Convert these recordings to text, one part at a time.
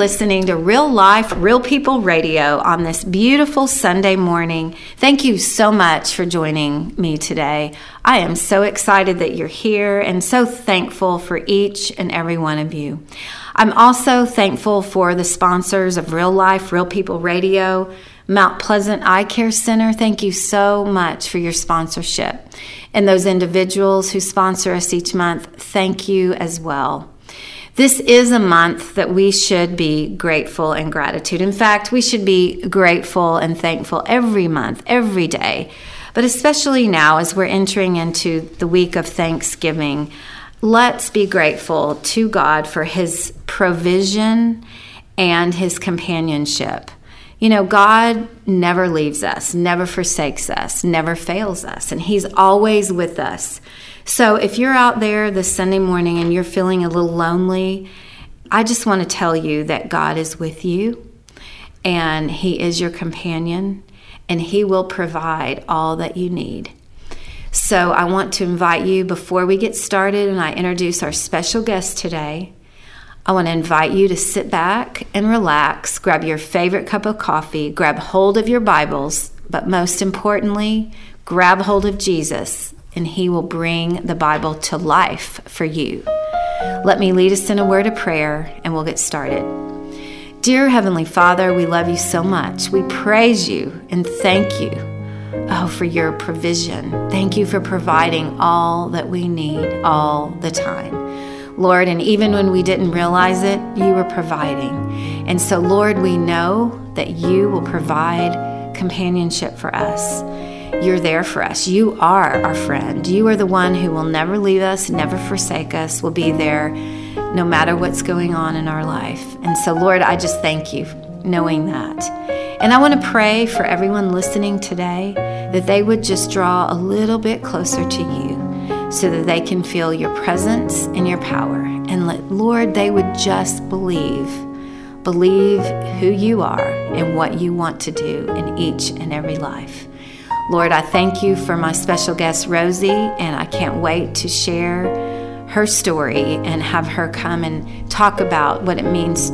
listening to Real Life, Real People Radio on this beautiful Sunday morning. Thank you so much for joining me today. I am so excited that you're here and so thankful for each and every one of you. I'm also thankful for the sponsors of Real Life, Real People Radio. Mount Pleasant Eye Care Center, thank you so much for your sponsorship. And those individuals who sponsor us each month, thank you as well. This is a month that we should be grateful and gratitude. In fact, we should be grateful and thankful every month, every day, but especially now as we're entering into the week of Thanksgiving. Let's be grateful to God for His provision and His companionship. You know, God never leaves us, never forsakes us, never fails us, and He's always with us. So if you're out there this Sunday morning and you're feeling a little lonely, I just want to tell you that God is with you and He is your companion and He will provide all that you need. So I want to invite you before we get started and I introduce our special guest today. I want to invite you to sit back and relax, grab your favorite cup of coffee, grab hold of your Bibles, but most importantly, grab hold of Jesus, and He will bring the Bible to life for you. Let me lead us in a word of prayer, and we'll get started. Dear Heavenly Father, we love you so much. We praise you and thank you. Oh, for your provision. Thank you for providing all that we need all the time. Lord, and even when we didn't realize it, you were providing. And so, Lord, we know that you will provide companionship for us. You're there for us. You are our friend. You are the one who will never leave us, never forsake us, will be there no matter what's going on in our life. And so, Lord, I just thank you knowing that. And I want to pray for everyone listening today that they would just draw a little bit closer to you so that they can feel your presence and your power. And let, Lord, they would just believe, believe who you are and what you want to do in each and every life. Lord, I thank you for my special guest, Rosie, and I can't wait to share her story and have her come and talk about what it means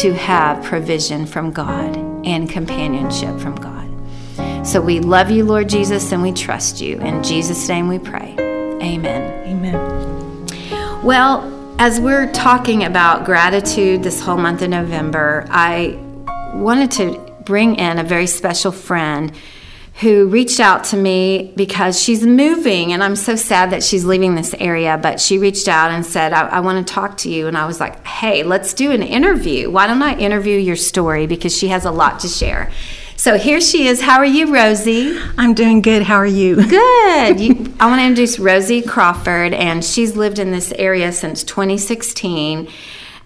to have provision from God and companionship from God. So we love you, Lord Jesus, and we trust you. In Jesus' name we pray. Amen. Amen. Well, as we're talking about gratitude this whole month of November, I wanted to bring in a very special friend who reached out to me because she's moving and I'm so sad that she's leaving this area. But she reached out and said, I, I want to talk to you. And I was like, hey, let's do an interview. Why don't I interview your story? Because she has a lot to share. So here she is. How are you, Rosie? I'm doing good. How are you? Good. You, I want to introduce Rosie Crawford, and she's lived in this area since 2016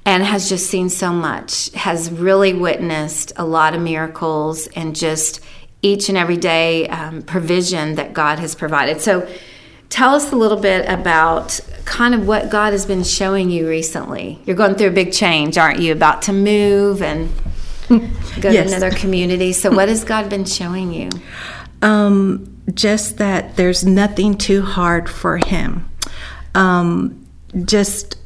and has just seen so much, has really witnessed a lot of miracles and just each and every day um, provision that God has provided. So tell us a little bit about kind of what God has been showing you recently. You're going through a big change, aren't you? About to move and go yes. to another community. So, what has God been showing you? Um, just that there's nothing too hard for Him. Um, just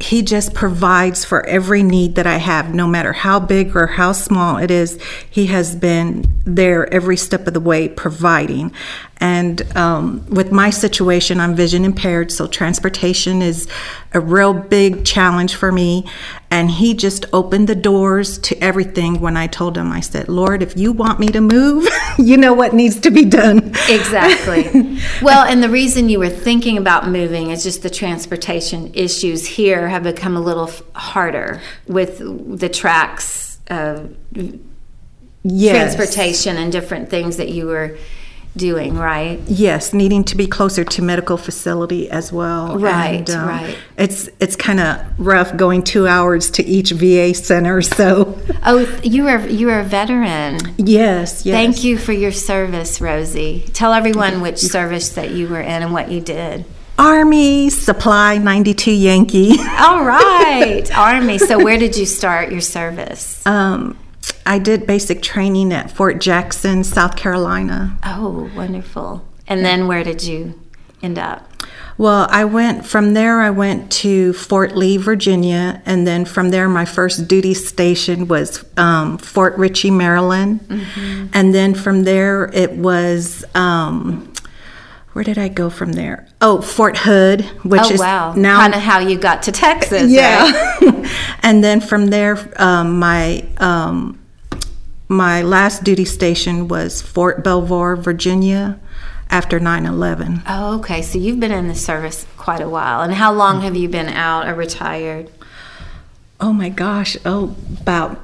he just provides for every need that I have, no matter how big or how small it is. He has been there every step of the way providing. And um, with my situation, I'm vision impaired, so transportation is a real big challenge for me. And he just opened the doors to everything when I told him, I said, Lord, if you want me to move, you know what needs to be done. Exactly. well, and the reason you were thinking about moving is just the transportation issues here have become a little harder with the Trax. Uh, yes. transportation and different things that you were doing, right? Yes, needing to be closer to medical facility as well. Right, and, um, right. It's it's kind of rough going two hours to each VA center. So. Oh, you are you are a veteran. Yes, yes. Thank you for your service, Rosie. Tell everyone which service that you were in and what you did. Army Supply 92 Yankee. All right, Army. So where did you start your service? Um, I did basic training at Fort Jackson, South Carolina. Oh, wonderful. And then where did you end up? Well, I went from there, I went to Fort Lee, Virginia, and then from there, my first duty station was um, Fort Ritchie, Maryland. Mm-hmm. And then from there, it was. Um, where did I go from there? Oh, Fort Hood, which oh, is wow. now kind of how you got to Texas. yeah. right? and then from there, um, my um, my last duty station was Fort Belvoir, Virginia, after 9/11. Oh, okay. So you've been in the service quite a while. And how long have you been out or retired? Oh my gosh! Oh, about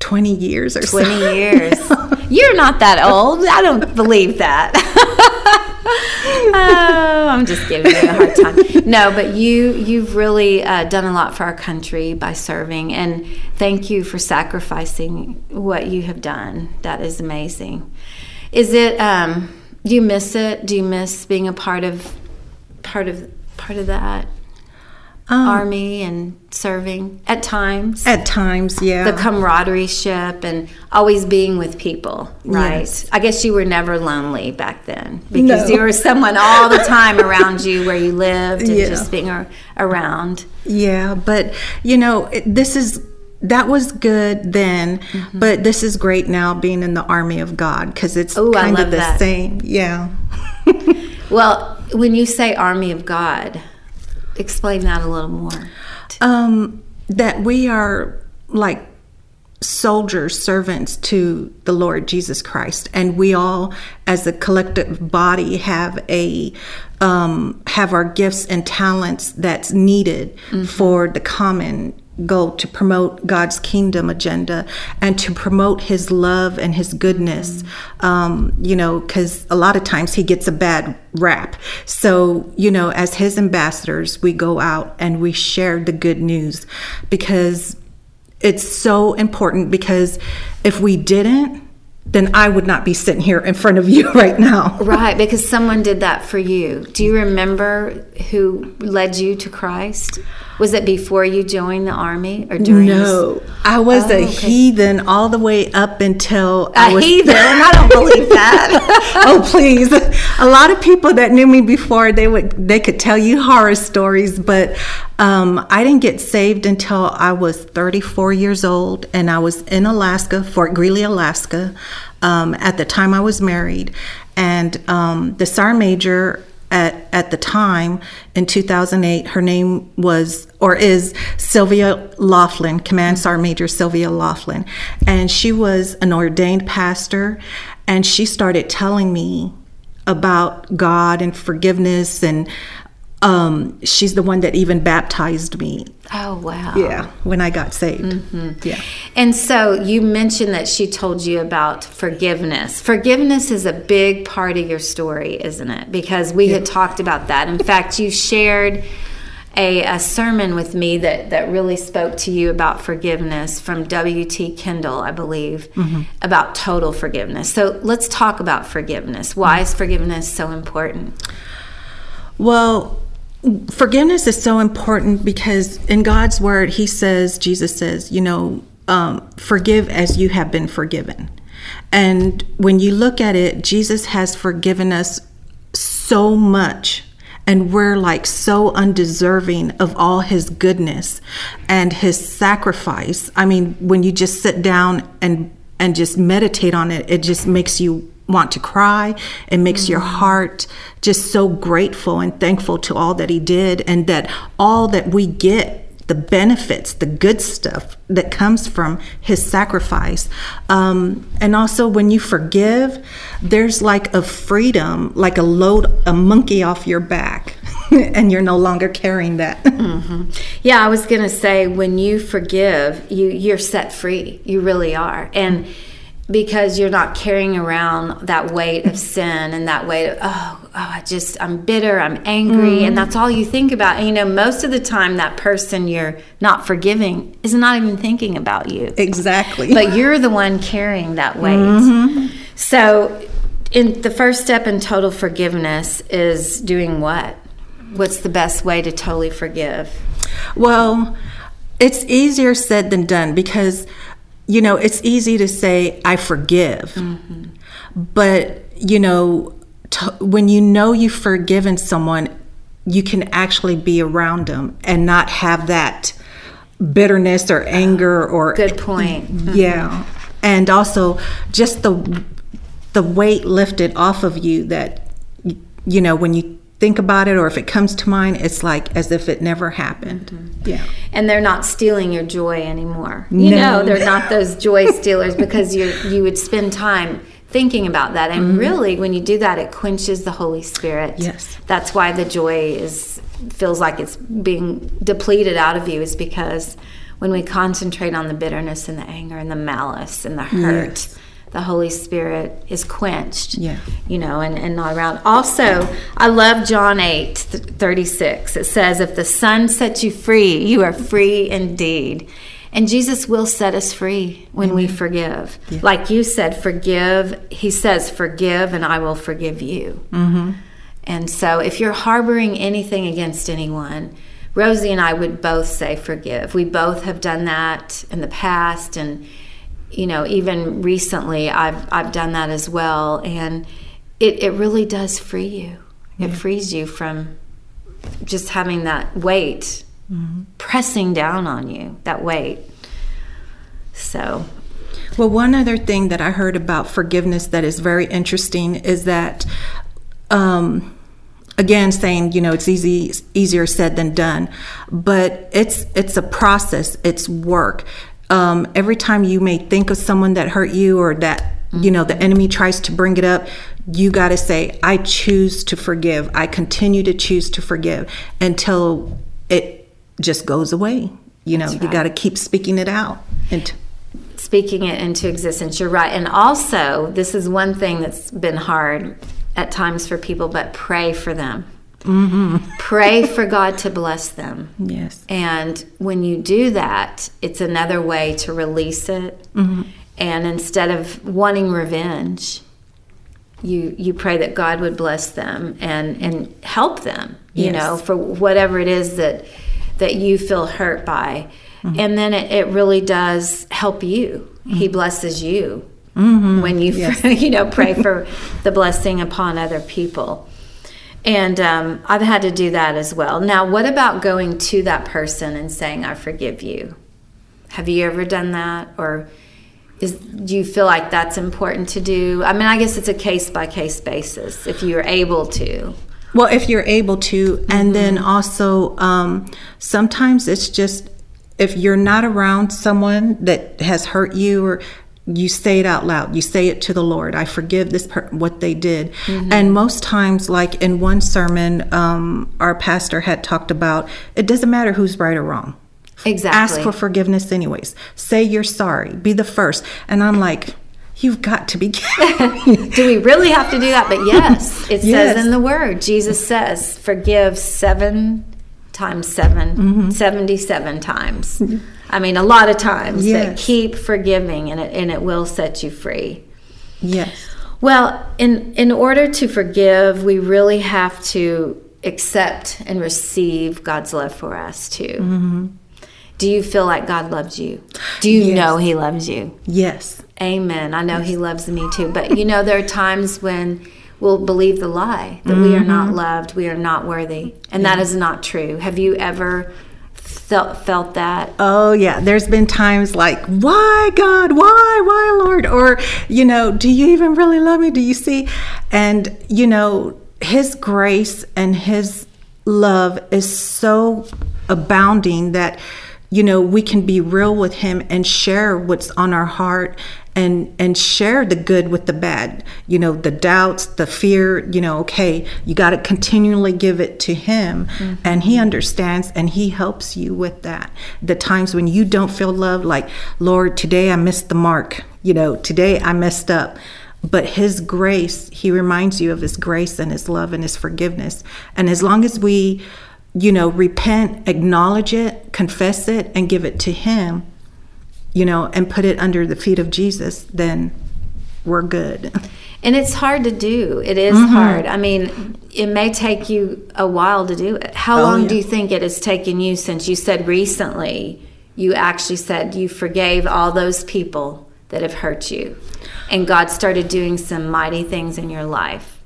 20 years or 20 so. years. You're not that old. I don't believe that. oh, I'm just giving you a hard time. No, but you you've really uh, done a lot for our country by serving, and thank you for sacrificing what you have done. That is amazing. Is it? Um, do you miss it? Do you miss being a part of part of part of that? Um, army and serving at times At times, yeah. the camaraderie ship and always being with people right Yes. i guess you were never lonely back then because No. you were someone all the time around you where you lived and Yeah. just being ar- around Yeah, but you know, it, this is that was good then, Mm-hmm. but this is great now being in the army of God because it's Ooh, kind of the that. same. Yeah. well when you say army of god explain that a little more um, that we are like soldiers, servants to the Lord Jesus Christ, and we all, as a collective body, have a um, have our gifts and talents that's needed for the common goal to promote God's kingdom agenda and to promote His love and His goodness. Um, you know, because a lot of times He gets a bad rap. So, you know, as His ambassadors, we go out and we share the good news because it's so important. Because if we didn't, then I would not be sitting here in front of you right now. right because someone did that for you do you remember who led you to christ was it before you joined the army or during No, I was Oh, a okay. heathen all the way up until I a was A heathen i don't believe that. Oh please. A lot of people that knew me before they would they could tell you horror stories but um, i didn't get saved until i was 34 years old and i was in alaska fort greely alaska um, at the time i was married and um, the sergeant major at, at the time in 2008 her name was or is sylvia laughlin command sergeant major sylvia laughlin. And she was an ordained pastor and she started telling me about god and forgiveness and um, she's the one that even baptized me oh wow yeah when i got saved yeah And so you mentioned that she told you about forgiveness. Forgiveness is a big part of your story, isn't it? Because we had talked about that. In fact, you shared a, a sermon with me that, that really spoke to you about forgiveness from W.T. Kendall, I believe, about total forgiveness. So let's talk about forgiveness. Why is forgiveness so important? Well, forgiveness is so important because in God's word, He says, Jesus says, you know, um, forgive as you have been forgiven. And when you look at it, Jesus has forgiven us so much. And we're like so undeserving of all his goodness and his sacrifice. I mean, when you just sit down and and just meditate on it, it just makes you want to cry. It makes your heart just so grateful and thankful to all that He did, and that all that we get, the benefits, the good stuff that comes from His sacrifice. Um, and also, when you forgive, there's like a freedom, like a load, a monkey off your back, and you're no longer carrying that. Yeah, I was going to say when you forgive, you you're set free. You really are. And because you're not carrying around that weight of sin and that weight of oh, oh I just I'm bitter, I'm angry, and mm-hmm. that's all you think about. And you know, most of the time that person you're not forgiving is not even thinking about you. exactly. But you're the one carrying that weight. Mm-hmm. So in the first step in total forgiveness is doing what? What's the best way to totally forgive? Well, it's easier said than done because, you know, it's easy to say, I forgive. Mm-hmm. But, you know, t- when you know you've forgiven someone, you can actually be around them and not have that bitterness or anger or Good point. Mm-hmm. yeah and also just the the weight lifted off of you that you know when you think about it or if it comes to mind it's like as if it never happened mm-hmm. yeah and they're not stealing your joy anymore. You No. know, they're not those joy stealers because you you would spend time thinking about that and mm-hmm. really when you do that it quenches the Holy Spirit. Yes. That's why the joy is feels like it's being depleted out of you is because when we concentrate on the bitterness and the anger and the malice and the hurt, Yes. The Holy Spirit is quenched. Yeah. You know, and, and not around. Also, I love John 8 th- 36. It says, If the Son sets you free, you are free indeed. And Jesus will set us free when we forgive. Like you said, forgive. He says, Forgive, and I will forgive you. Mm-hmm. And so, if you're harboring anything against anyone, Rosie and I would both say forgive. We both have done that in the past, and you know, even recently, I've I've done that as well, and it it really does free you. It frees you from just having that weight pressing down on you. That weight. So, Well, one other thing that I heard about forgiveness that is very interesting is that, um, again, saying you know it's easy easier said than done, but it's it's a process. It's work. Um, every time you may think of someone that hurt you or that you know the enemy tries to bring it up, you got to say, "I choose to forgive. I continue to choose to forgive until it just goes away." You know, That's you got to keep speaking it out. And speaking it into existence. You're right. And also, this is one thing that's been hard at times for people, but pray for them. Mm-hmm. Pray for God to bless them. yes. And when you do that, it's another way to release it. Mm-hmm. And instead of wanting revenge, you you pray that God would bless them and and help them, you Yes. know, for whatever it is that that you feel hurt by. Mm-hmm. And then it, it really does help you. He mm-hmm. blesses you when you you know pray for the blessing upon other people. And um, I've had to do that as well. Now, what about going to that person and saying, I forgive you? Have you ever done that? Or is, do you feel like that's important to do? I mean, I guess it's a case by case basis if you're able to. Well, if you're able to, and then also um, sometimes it's just if you're not around someone that has hurt you or you say it out loud. You say it to the lord. I forgive this per- what they did. And most times like in one sermon um, our pastor had talked about it doesn't matter who's right or wrong. Exactly. ask for forgiveness anyways. Say you're sorry. Be the first. And i'm like you've got to be kidding Do we really have to do that? But yes, it Yes. says in the word, Jesus says, forgive seven times 7 Mm-hmm. 77 times. I mean, a lot of times that Yes. keep forgiving and it, and it will set you free. yes Well, in in order to forgive, we really have to accept and receive God's love for us too. Do you feel like God loves you? Do you Yes. know He loves you? yes Amen. I know He loves me too. But you know, there are times when we'll believe the lie that we are not mm-hmm. loved, we are not worthy, and that is not true. Have you ever felt felt that? Oh yeah, there's been times like, "Why God? Why? Why Lord?" Or, you know, "Do you even really love me? Do you see?" And, you know, his grace and his love is so abounding that you know, we can be real with him and share what's on our heart and and share the good with the bad. You know, the doubts, the fear, you know, okay, you got to continually give it to him mm-hmm. and he understands and he helps you with that. The times when you don't feel loved like, Lord, today I missed the mark. You know, today I messed up. But his grace, he reminds you of his grace and his love and his forgiveness. And as long as we you know, repent, acknowledge it, confess it, and give it to Him, you know, and put it under the feet of Jesus, then we're good. And it's hard to do. It is Mm-hmm. hard. I mean, it may take you a while to do it. How Oh, long yeah. do you think it has taken you since you said recently you actually said you forgave all those people that have hurt you and God started doing some mighty things in your life?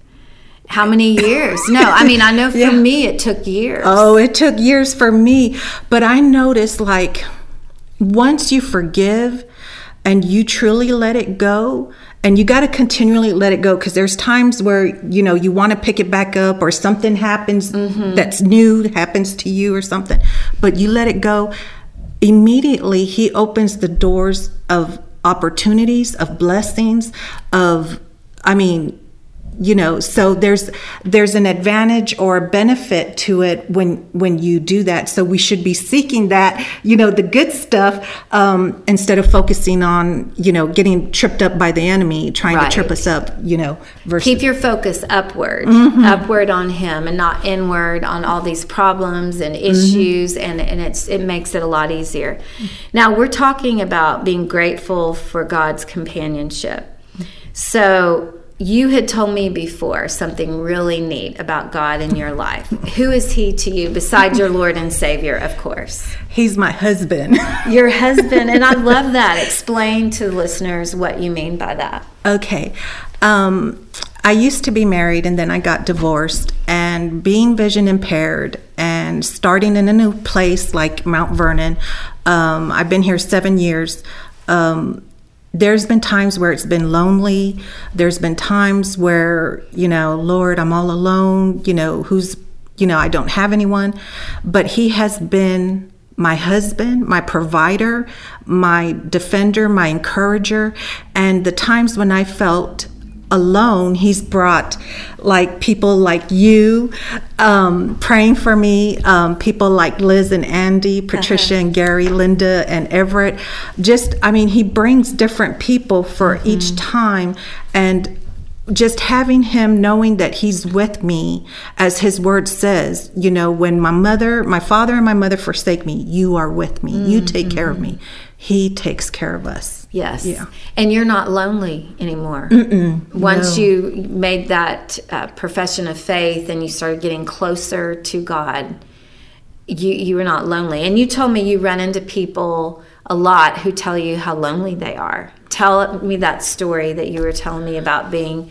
How many years? No, I mean, I know for Yeah. me it took years. Oh, it took years for me, but I noticed like once you forgive and you truly let it go, and you got to continually let it go because there's times where you know you want to pick it back up or something happens mm-hmm. that's new happens to you or something, but you let it go. Immediately, he opens the doors of opportunities, of blessings, of I mean, you know so there's there's an advantage or a benefit to it when when you do that so we should be seeking that you know the good stuff um, instead of focusing on you know getting tripped up by the enemy trying Right. to trip us up you know versus Keep your focus upward, Mm-hmm. upward on Him, and not inward on all these problems and issues. Mm-hmm. And and it's it makes it a lot easier. Now we're talking about being grateful for God's companionship. So you had told me before something really neat about God in your life. Who is He to you besides your Lord and Savior, of course? he's my husband Your husband, and I love that. Explain to the listeners what you mean by that. Okay. Um, I used to be married and then I got divorced. And being vision impaired and starting in a new place like Mount Vernon, um, I've been here seven years. Um, there's been times where it's been lonely. There's been times where, you know, Lord, I'm all alone. You know, who's, you know, I don't have anyone. But He has been my husband, my provider, my defender, my encourager. And the times when I felt alone, he's brought like people like you um, praying for me, um, people like Liz and Andy, Patricia and Gary, Linda and Everett. Just, I mean, he brings different people for each time. And just having him knowing that he's with me as his word says you know when my mother my father and my mother forsake me you are with me. You take care of me. He takes care of us Yes. Yeah. And you're not lonely anymore. Once you made that uh, profession of faith and you started getting closer to God, you you were not lonely. And you told me you run into people a lot who tell you how lonely they are. Tell me that story that you were telling me about being,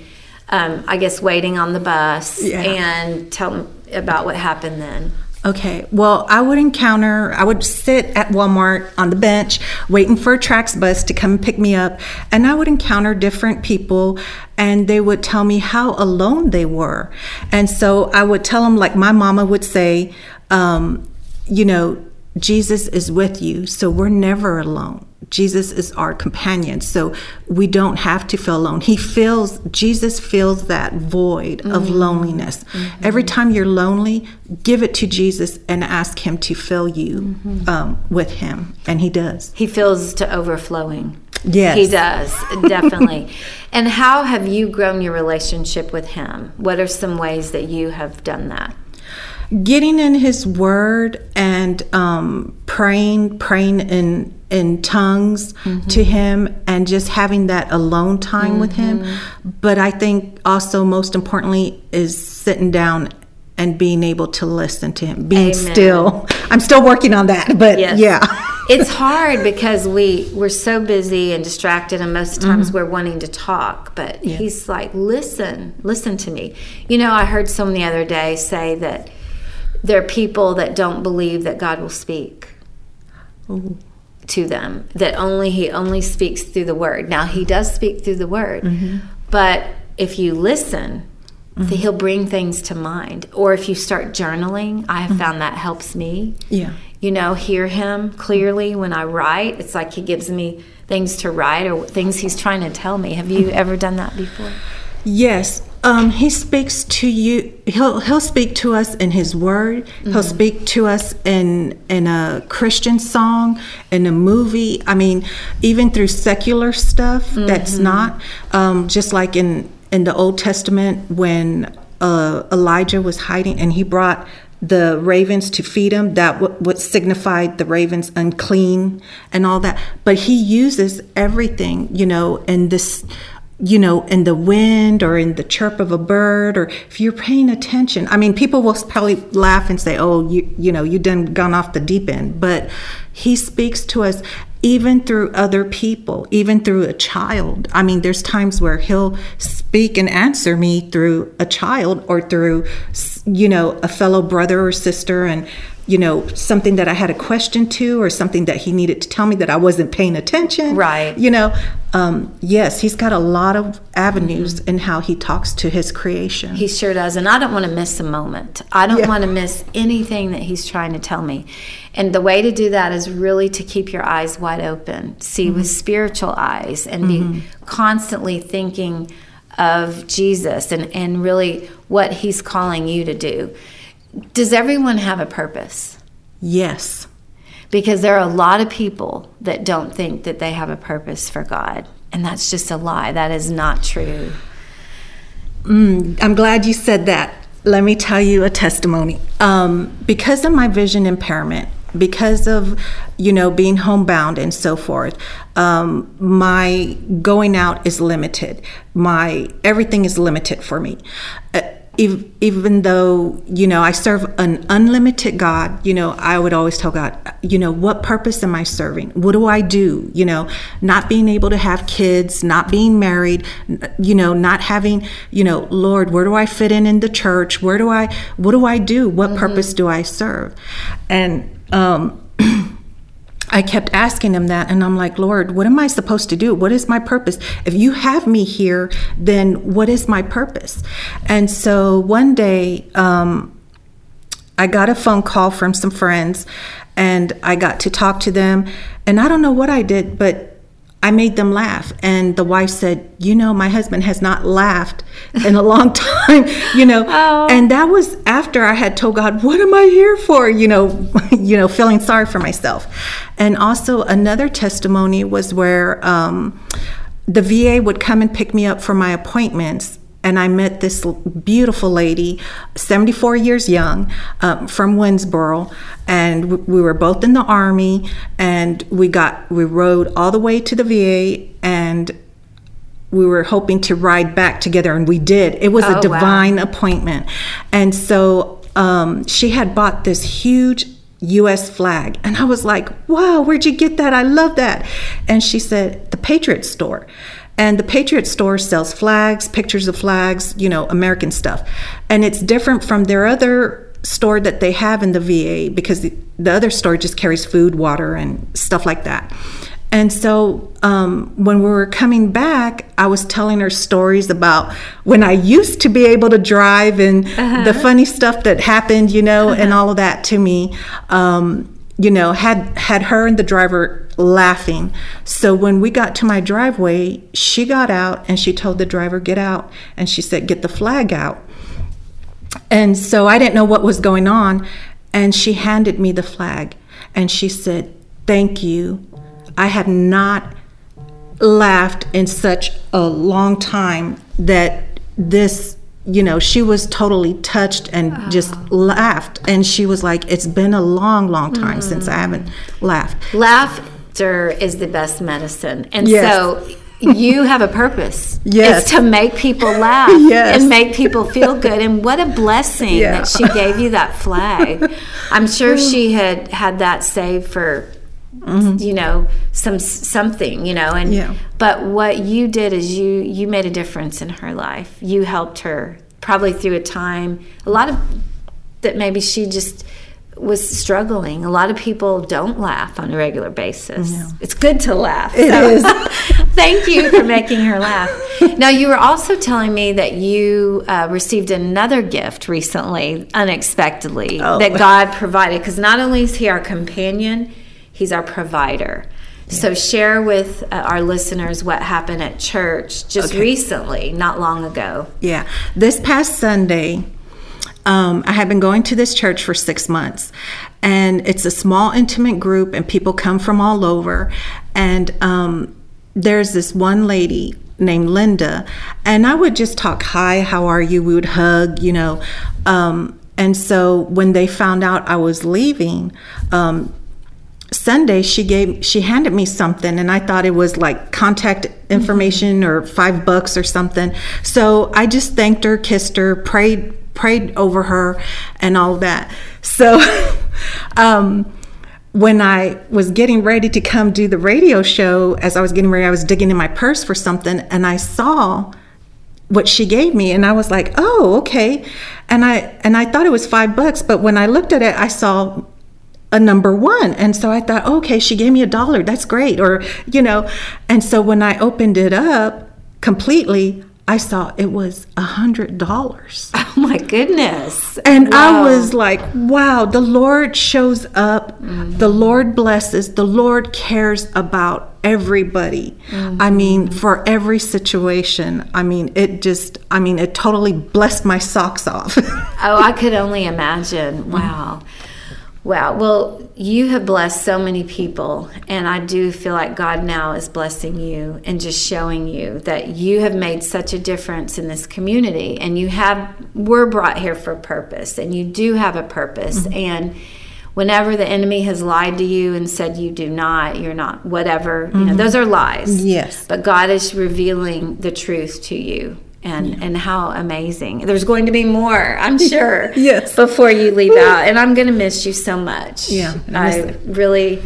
um, I guess, waiting on the bus, Yeah. and tell me about what happened then. Okay. Well, I would encounter, I would sit at Walmart on the bench waiting for a Trax bus to come pick me up. And I would encounter different people and they would tell me how alone they were. And so I would tell them, like my mama would say, um, you know, Jesus is with you, so we're never alone. Jesus is our companion, so we don't have to feel alone. He fills, Jesus fills that void of mm-hmm. loneliness. Mm-hmm. Every time you're lonely, give it to Jesus and ask Him to fill you mm-hmm. um, with Him, and He does. He fills to overflowing. Yes. He does, definitely. and how have you grown your relationship with him? What are some ways that you have done that? Getting in his word and um, praying praying in in tongues to mm-hmm. him and just having that alone time with him. Mm-hmm. But i think also most importantly is sitting down and being able to listen to him being Amen. still. I'm still working on that but Yes. yeah. It's hard because we we're so busy and distracted and most times mm-hmm. we're wanting to talk but he's like listen listen to me. You know i heard someone the other day say that there are people that don't believe that god will speak to them that only he only speaks through the word. Now he does speak through the word mm-hmm. but if you listen th- he'll bring things to mind. Or if you start journaling i have mm-hmm. found that helps me. Yeah. you know hear him clearly when i write. It's like he gives me things to write or things he's trying to tell me. Have you ever done that before? Yes, um, he speaks to you. He'll he'll speak to us in his word. He'll speak to us in in a Christian song, in a movie. I mean, even through secular stuff that's not um, just like in in the Old Testament when uh, Elijah was hiding and he brought the ravens to feed him that what, what signified the ravens unclean and all that but he uses everything you know in this you know, in the wind or in the chirp of a bird, or if you're paying attention. I mean, people will probably laugh and say, "Oh, you, you know, you've done gone off the deep end," but He speaks to us even through other people, even through a child. I mean, there's times where He'll speak and answer me through a child or through, you know, a fellow brother or sister, and you know, something that I had a question to or something that he needed to tell me that I wasn't paying attention. Right. You know, um, yes, he's got a lot of avenues mm-hmm. in how he talks to his creation. He sure does. And I don't want to miss a moment. I don't yeah. want to miss anything that he's trying to tell me. And the way to do that is really to keep your eyes wide open, see mm-hmm. with spiritual eyes, and mm-hmm. be constantly thinking of Jesus and, and really what he's calling you to do. Does everyone have a purpose? Yes. Because there are a lot of people that don't think that they have a purpose for God. And that's just a lie. That is not true. Mm, I'm glad you said that. Let me tell you a testimony. Um, because of my vision impairment, because of you know being homebound and so forth um, my going out is limited my everything is limited for me uh, even though you know I serve an unlimited God, you know I would always tell God, you know, what purpose am I serving? What do I do? You know, not being able to have kids, not being married, you know, not having, you know, Lord, where do I fit in in the church? Where do I, what do I do? What mm-hmm. purpose do I serve? And um, I kept asking him that, and I'm like, Lord, what am I supposed to do? What is my purpose? If you have me here, then what is my purpose? And so one day, um, I got a phone call from some friends, and I got to talk to them. And I don't know what I did, but I made them laugh. And the wife said, You know, my husband has not laughed in a long time, you know. Oh. And that was after I had told God, What am I here for? You know, you know, feeling sorry for myself. And also another testimony was where um, the VA would come and pick me up for my appointments and I met this beautiful lady, 74 years young, um, from Winnsboro, and we were both in the army, and we got we rode all the way to the VA, and we were hoping to ride back together, and we did. It was oh, a divine wow. appointment, and so um, she had bought this huge US flag. And I was like, wow, where'd you get that? I love that. And she said, the Patriot store. And the Patriot store sells flags, pictures of flags, you know, American stuff. And it's different from their other store that they have in the VA because the, the other store just carries food, water, and stuff like that. And so um, when we were coming back, I was telling her stories about when I used to be able to drive and uh-huh. the funny stuff that happened, you know, uh-huh. and all of that to me. Um, you know, had had her and the driver laughing. So when we got to my driveway, she got out and she told the driver, "Get out." And she said, "Get the flag out." And so I didn't know what was going on, and she handed me the flag and she said, "Thank you." I have not laughed in such a long time that this you know, she was totally touched and oh. just laughed. And she was like, It's been a long, long time mm. since I haven't laughed. Laughter is the best medicine. And yes. so you have a purpose. Yes. It's to make people laugh yes. and make people feel good. And what a blessing yeah. that she gave you that flag. I'm sure she had had that saved for Mm-hmm. you know some something you know and yeah. but what you did is you you made a difference in her life you helped her probably through a time a lot of that maybe she just was struggling a lot of people don't laugh on a regular basis yeah. it's good to laugh It so. is. thank you for making her laugh now you were also telling me that you uh, received another gift recently unexpectedly oh. that god provided because not only is he our companion He's our provider. Yeah. So share with uh, our listeners what happened at church just okay. recently, not long ago. Yeah. This past Sunday, um, I have been going to this church for six months, and it's a small, intimate group, and people come from all over. And um, there's this one lady named Linda, and I would just talk, Hi, how are you? We would hug, you know. Um, and so when they found out I was leaving, um, Sunday she gave she handed me something and I thought it was like contact information or 5 bucks or something. So I just thanked her, kissed her, prayed prayed over her and all that. So um when I was getting ready to come do the radio show, as I was getting ready, I was digging in my purse for something and I saw what she gave me and I was like, "Oh, okay." And I and I thought it was 5 bucks, but when I looked at it, I saw a number one. And so I thought, okay, she gave me a dollar. That's great. Or, you know, and so when I opened it up completely, I saw it was a hundred dollars. Oh my goodness. And wow. I was like, wow, the Lord shows up, mm-hmm. the Lord blesses, the Lord cares about everybody. Mm-hmm. I mean, for every situation. I mean, it just, I mean, it totally blessed my socks off. oh, I could only imagine. Wow. Mm-hmm. Wow. Well, you have blessed so many people, and I do feel like God now is blessing you and just showing you that you have made such a difference in this community, and you have were brought here for a purpose, and you do have a purpose. Mm-hmm. And whenever the enemy has lied to you and said you do not, you're not, whatever, mm-hmm. you know, mm-hmm. those are lies. Yes. But God is revealing the truth to you and yeah. and how amazing. There's going to be more, I'm sure. yes. Before you leave out, and I'm going to miss you so much. Yeah. I, I really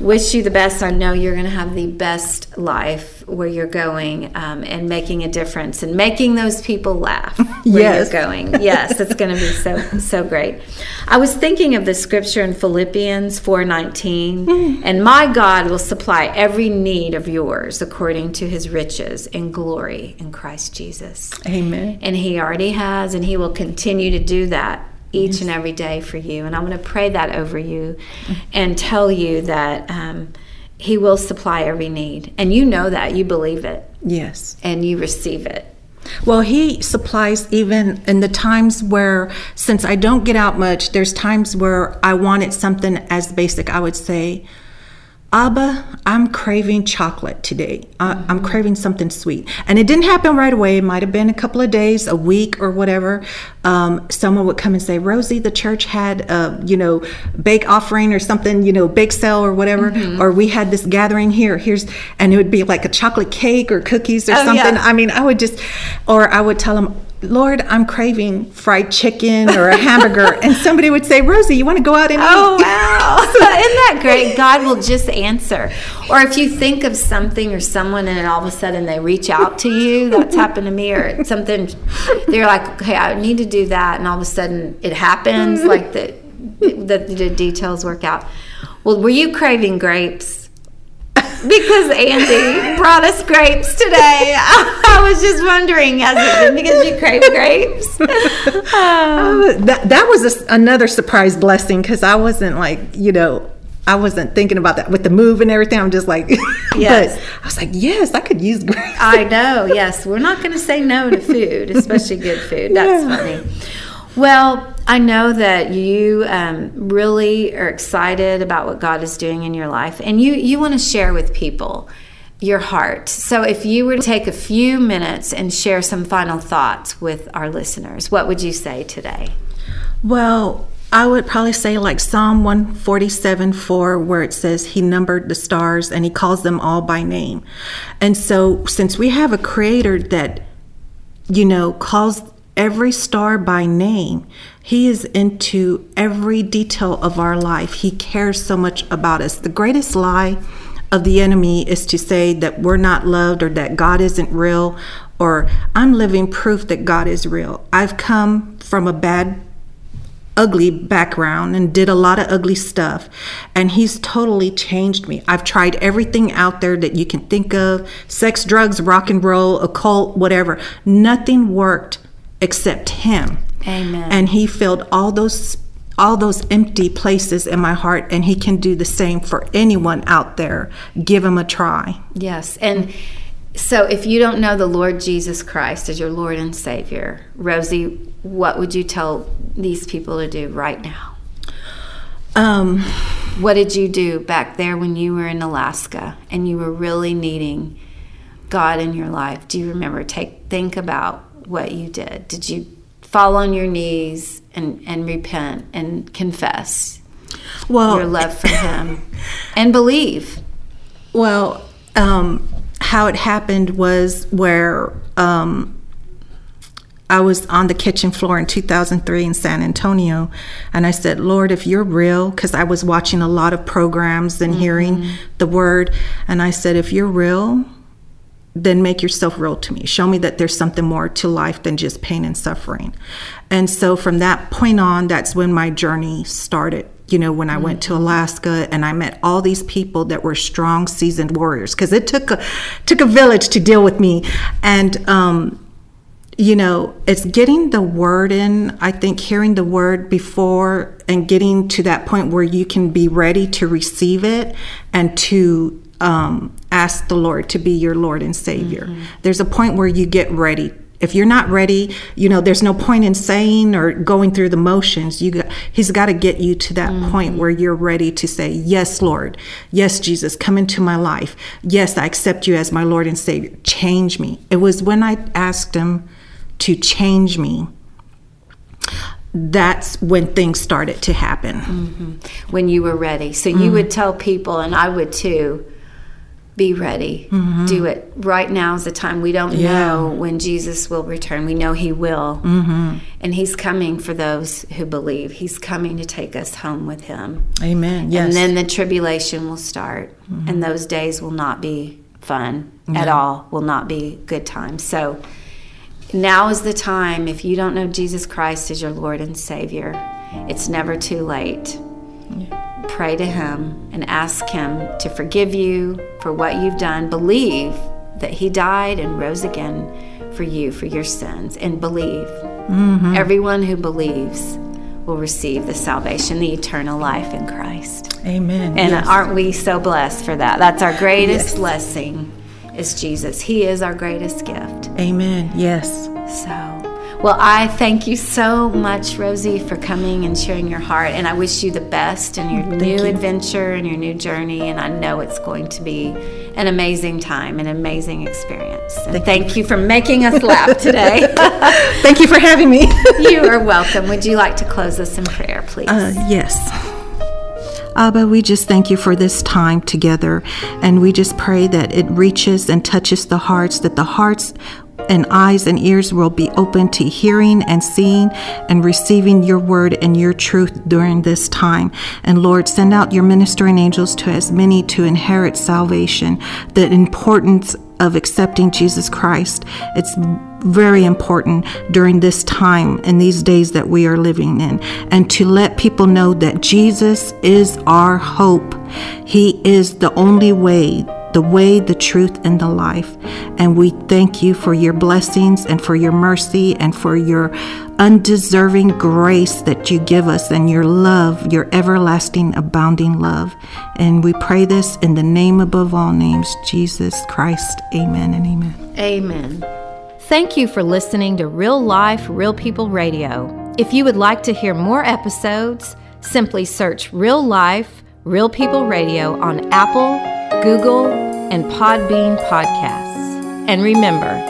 wish you the best. I know you're going to have the best life where you're going um, and making a difference and making those people laugh where yes. you're going. Yes, it's going to be so so great. I was thinking of the scripture in Philippians 4:19, mm. and my God will supply every need of yours according to his riches and glory in Christ Jesus. Amen. And he already has and he will continue to do that each yes. and every day for you. And I'm going to pray that over you and tell you that um, He will supply every need. And you know that, you believe it. Yes. And you receive it. Well, he supplies even in the times where, since I don't get out much, there's times where I wanted something as basic. I would say, Abba, I'm craving chocolate today. Mm-hmm. I'm craving something sweet. And it didn't happen right away. It might have been a couple of days, a week, or whatever. Um, someone would come and say, Rosie, the church had a, you know, bake offering or something, you know, bake sale or whatever. Mm-hmm. Or we had this gathering here. Here's, and it would be like a chocolate cake or cookies or oh, something. Yeah. I mean, I would just, or I would tell them, Lord, I'm craving fried chicken or a hamburger. and somebody would say, Rosie, you want to go out and oh, eat? Oh, wow. Isn't that great? God will just answer. Or if you think of something or someone and all of a sudden they reach out to you, that's happened to me, or something, they're like, okay, I need to do that. And all of a sudden it happens, like the, the, the details work out. Well, were you craving grapes? Because Andy brought us grapes today. I was just wondering, has it been because you crave grapes? Um, that, that was a, another surprise blessing because I wasn't like, you know, I wasn't thinking about that with the move and everything. I'm just like, yes. I was like, yes, I could use grapes. I know. Yes, we're not going to say no to food, especially good food. That's yeah. funny. Well, I know that you um, really are excited about what God is doing in your life, and you you want to share with people your heart. So, if you were to take a few minutes and share some final thoughts with our listeners, what would you say today? Well, I would probably say like Psalm 147 4, where it says he numbered the stars and he calls them all by name. And so, since we have a creator that, you know, calls every star by name. He is into every detail of our life. He cares so much about us. The greatest lie of the enemy is to say that we're not loved or that God isn't real or I'm living proof that God is real. I've come from a bad ugly background and did a lot of ugly stuff. And he's totally changed me. I've tried everything out there that you can think of sex, drugs, rock and roll, occult, whatever. Nothing worked except him. Amen. And he filled all those all those empty places in my heart and he can do the same for anyone out there. Give him a try. Yes. And so if you don't know the Lord Jesus Christ as your Lord and Savior, Rosie, what would you tell these people to do right now? Um, what did you do back there when you were in Alaska and you were really needing God in your life? Do you remember? Take think about what you did? Did you fall on your knees and, and repent and confess? Well, your love for Him and believe. Well, um, how it happened was where um, I was on the kitchen floor in 2003 in San Antonio, and I said, Lord, if you're real, because I was watching a lot of programs and hearing the word, and I said, if you're real, then make yourself real to me. Show me that there's something more to life than just pain and suffering. And so from that point on, that's when my journey started. You know, when I went to Alaska and I met all these people that were strong, seasoned warriors, because it took a took a village to deal with me. And um, you know, it's getting the word in. I think hearing the word before and getting to that point where you can be ready to receive it and to um, ask the Lord to be your Lord and Savior. Mm-hmm. There's a point where you get ready. If you're not ready, you know, there's no point in saying or going through the motions. You got, he's got to get you to that mm-hmm. point where you're ready to say, "Yes, Lord. Yes, Jesus, come into my life. Yes, I accept you as my Lord and Savior. Change me." It was when I asked him to change me that's when things started to happen. Mm-hmm. When you were ready. So you mm-hmm. would tell people, and I would too, be ready. Mm-hmm. Do it. Right now is the time. We don't yeah. know when Jesus will return. We know He will. Mm-hmm. And He's coming for those who believe. He's coming to take us home with Him. Amen. Yes. And then the tribulation will start. Mm-hmm. And those days will not be fun yeah. at all, will not be good times. So now is the time, if you don't know Jesus Christ as your Lord and Savior, it's never too late. Pray to Him and ask Him to forgive you for what you've done. Believe that He died and rose again for you, for your sins, and believe. Mm-hmm. Everyone who believes will receive the salvation, the eternal life in Christ. Amen. And yes. aren't we so blessed for that? That's our greatest yes. blessing is Jesus. He is our greatest gift. Amen. Yes. So well, I thank you so much, Rosie, for coming and sharing your heart. And I wish you the best in your thank new you. adventure and your new journey. And I know it's going to be an amazing time, an amazing experience. And thank, thank you. for making us laugh today. thank you for having me. you are welcome. Would you like to close us in prayer, please? Uh, yes. Abba, we just thank you for this time together. And we just pray that it reaches and touches the hearts, that the hearts and eyes and ears will be open to hearing and seeing and receiving your word and your truth during this time. And Lord, send out your ministering angels to as many to inherit salvation, the importance of accepting Jesus Christ. It's very important during this time and these days that we are living in, and to let people know that Jesus is our hope. He is the only way, the way, the truth, and the life. And we thank you for your blessings and for your mercy and for your undeserving grace that you give us and your love, your everlasting, abounding love. And we pray this in the name above all names, Jesus Christ. Amen and amen. Amen. Thank you for listening to Real Life, Real People Radio. If you would like to hear more episodes, simply search Real Life, Real People Radio on Apple, Google, and Podbean podcasts. And remember,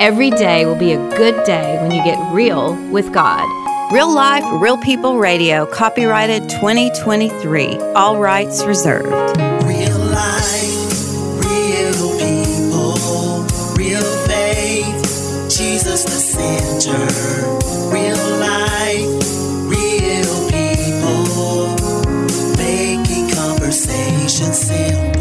every day will be a good day when you get real with God. Real Life, Real People Radio, copyrighted 2023, all rights reserved. Real life, real people, real faith, Jesus the center. Real life, real people, making conversation simple.